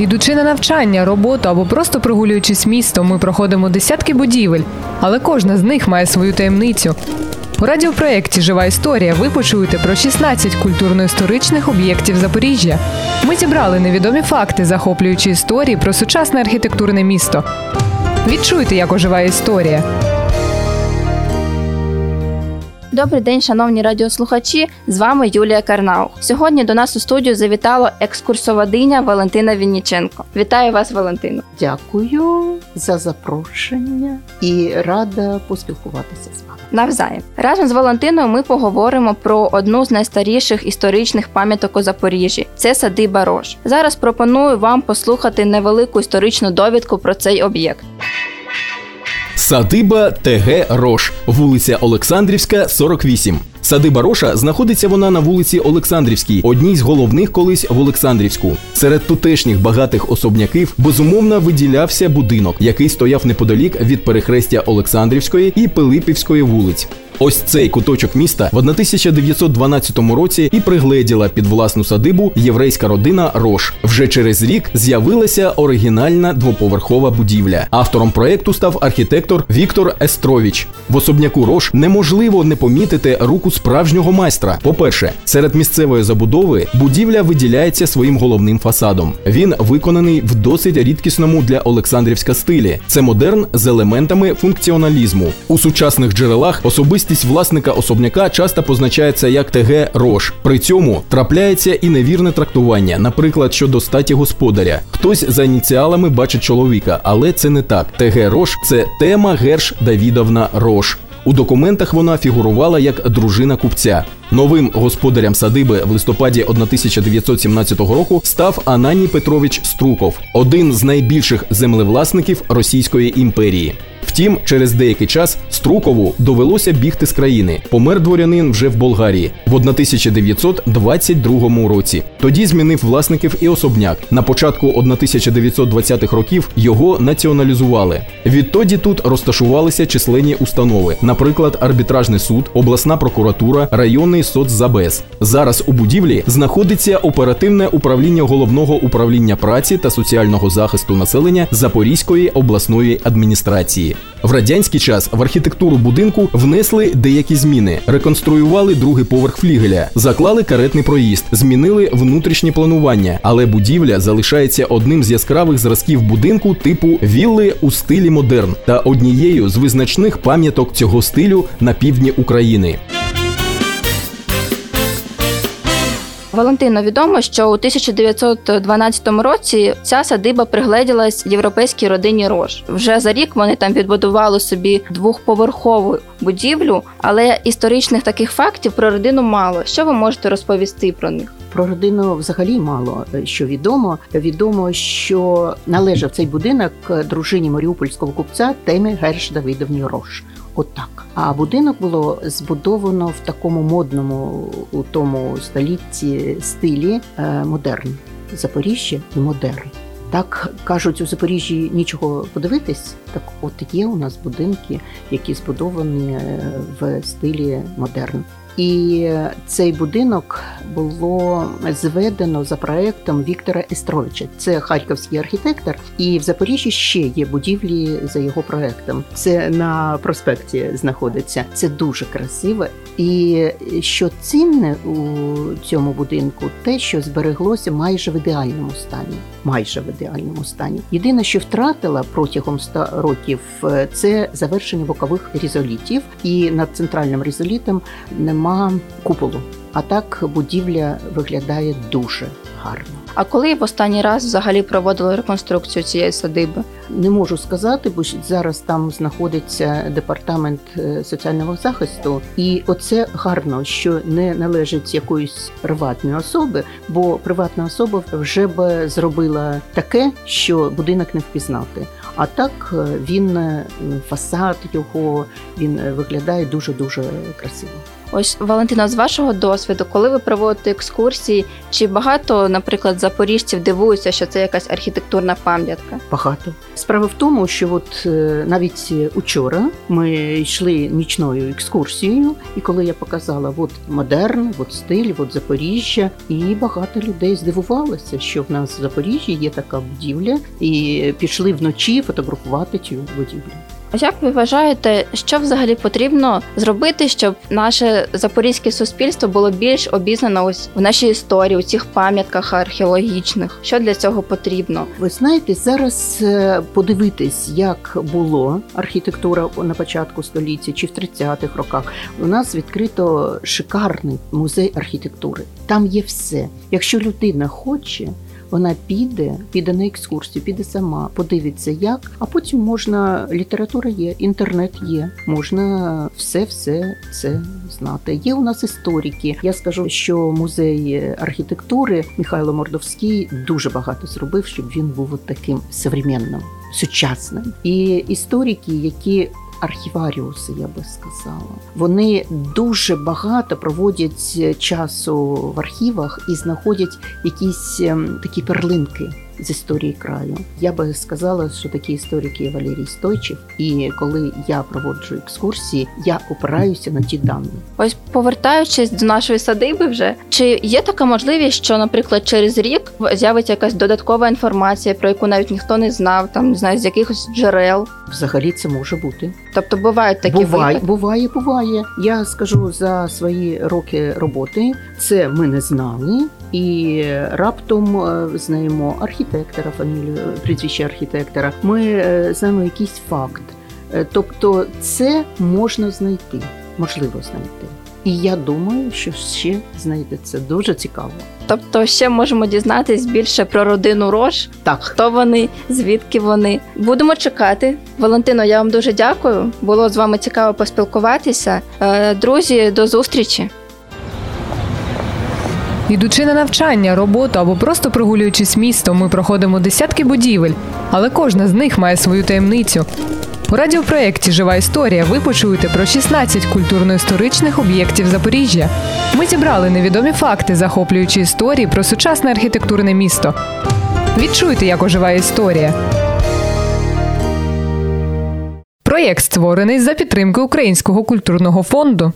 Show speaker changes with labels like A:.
A: Ідучи на навчання, роботу або просто прогулюючись містом, ми проходимо десятки будівель, але кожна з них має свою таємницю. У радіопроєкті Жива історія ви почуєте про 16 культурно-історичних об'єктів Запоріжжя. Ми зібрали невідомі факти, захоплюючи історії про сучасне архітектурне місто. Відчуйте, як оживає історія.
B: Добрий день, шановні радіослухачі. З вами Юлія Карнау. Сьогодні до нас у студію завітала екскурсоводиня Валентина Вінніченко. Вітаю вас, Валентино.
C: Дякую за запрошення і рада поспілкуватися з вами.
B: Навзаєм разом з Валентиною ми поговоримо про одну з найстаріших історичних пам'яток у Запоріжжі. Це садиба Рож. Зараз пропоную вам послухати невелику історичну довідку про цей об'єкт.
D: Садиба ТГ Рош, вулиця Олександрівська, 48. Садиба Роша знаходиться вона на вулиці Олександрівській, одній з головних колись в Олександрівську. Серед тутешніх багатих особняків безумовно виділявся будинок, який стояв неподалік від перехрестя Олександрівської і Пилипівської вулиць. Ось цей куточок міста в 1912 році і пригледіла під власну садибу єврейська родина Рош. Вже через рік з'явилася оригінальна двоповерхова будівля. Автором проекту став архітектор Віктор Естровіч. В особняку Рош неможливо не помітити руку справжнього майстра. По-перше, серед місцевої забудови будівля виділяється своїм головним фасадом. Він виконаний в досить рідкісному для Олександрівська стилі. Це модерн з елементами функціоналізму. У сучасних джерелах особисті Особистість власника особняка часто позначається як ТГ Рош. При цьому трапляється і невірне трактування, наприклад, щодо статі господаря. Хтось за ініціалами бачить чоловіка, але це не так. ТГ Рош це тема Герш Давідовна Рош. У документах вона фігурувала як дружина купця. Новим господарям садиби в листопаді 1917 року став Ананій Петрович Струков, один з найбільших землевласників Російської імперії. Втім, через деякий час Струкову довелося бігти з країни. Помер дворянин вже в Болгарії в 1922 році. Тоді змінив власників і особняк. На початку 1920-х років його націоналізували. Відтоді тут розташувалися численні установи, наприклад, арбітражний суд, обласна прокуратура, районний соцзабез. Зараз у будівлі знаходиться оперативне управління головного управління праці та соціального захисту населення Запорізької обласної адміністрації. В радянський час в архітектуру будинку внесли деякі зміни, реконструювали другий поверх флігеля, заклали каретний проїзд, змінили внутрішнє планування, але будівля залишається одним з яскравих зразків будинку типу вілли у стилі модерн та однією з визначних пам'яток цього стилю на півдні України.
B: Валентино відомо, що у 1912 році ця садиба пригледілась європейській родині Рош. Вже за рік вони там відбудували собі двохповерхову будівлю, але історичних таких фактів про родину мало. Що ви можете розповісти про них?
C: Про родину взагалі мало е, що відомо. Відомо, що належав цей будинок дружині Маріупольського купця Темі Герш Давидовні Рош отак. А будинок було збудовано в такому модному у тому столітті стилі е, модерн. Запоріжжя і модерн. Так кажуть, у Запоріжжі нічого подивитись. Так, от є у нас будинки, які збудовані е, в стилі модерн. І цей будинок було зведено за проектом Віктора Естровича. Це харківський архітектор, і в Запоріжжі ще є будівлі за його проектом. Це на проспекті знаходиться. Це дуже красиво. І що цінне у цьому будинку, те, що збереглося майже в ідеальному стані. Майже в ідеальному стані. Єдине, що втратила протягом 100 років, це завершення бокових різолітів, і над центральним різолітом нема куполу. А так будівля виглядає дуже гарно.
B: А коли в останній раз взагалі проводили реконструкцію цієї садиби?
C: Не можу сказати, бо зараз там знаходиться департамент е, соціального захисту, і оце гарно, що не належить якоїсь приватної особи, бо приватна особа вже б зробила таке, що будинок не впізнати. А так він е, фасад його він виглядає дуже дуже красиво.
B: Ось Валентина, з вашого досвіду, коли ви проводите екскурсії, чи багато, наприклад, запоріжців дивуються, що це якась архітектурна пам'ятка?
C: Багато справа в тому, що от е, навіть учора ми йшли нічною екскурсією, і коли я показала от модерн, от стиль, от Запоріжжя, і багато людей здивувалося, що в нас в Запоріжжі є така будівля, і пішли вночі фотографувати цю будівлю.
B: Як ви вважаєте, що взагалі потрібно зробити, щоб наше запорізьке суспільство було більш обізнано ось в нашій історії, у цих пам'ятках археологічних? Що для цього потрібно?
C: Ви знаєте, зараз е, подивитись, як було архітектура на початку століття чи в 30-х роках. У нас відкрито шикарний музей архітектури. Там є все. Якщо людина хоче. Вона піде, піде на екскурсію, піде сама, подивиться, як. А потім можна література є, інтернет є, можна все-все це знати. Є у нас історики. Я скажу, що музей архітектури Михайло Мордовський дуже багато зробив, щоб він був таким современним, сучасним. І історики, які архіваріуси, я би сказала. Вони дуже багато проводять часу в архівах і знаходять якісь ем, такі перлинки з історії краю. Я би сказала, що такі історики є Валерій Стойчев, і коли я проводжу екскурсії, я опираюся на ті дані.
B: Ось повертаючись до нашої садиби, вже чи є така можливість, що, наприклад, через рік з'явиться якась додаткова інформація, про яку навіть ніхто не знав, там не знаю, з якихось джерел.
C: Взагалі це може бути.
B: Тобто бувають такі
C: буває,
B: випадки?
C: буває, буває. Я скажу за свої роки роботи, це ми не знали, і раптом е, знаємо архітектора, фамілію, прізвище архітектора. Ми е, знаємо якийсь факт. Е, тобто, це можна знайти, можливо знайти. І я думаю, що ще знайдеться дуже цікаво.
B: Тобто ще можемо дізнатись більше про родину Рош,
C: Так,
B: хто вони, звідки вони. Будемо чекати. Валентино, я вам дуже дякую. Було з вами цікаво поспілкуватися. Друзі, до зустрічі.
A: Ідучи на навчання, роботу або просто прогулюючись містом, ми проходимо десятки будівель, але кожна з них має свою таємницю. У радіопроєкті Жива історія ви почуєте про 16 культурно-історичних об'єктів Запоріжжя. Ми зібрали невідомі факти, захоплюючи історії про сучасне архітектурне місто. Відчуйте, як оживає історія. Проєкт створений за підтримки Українського культурного фонду.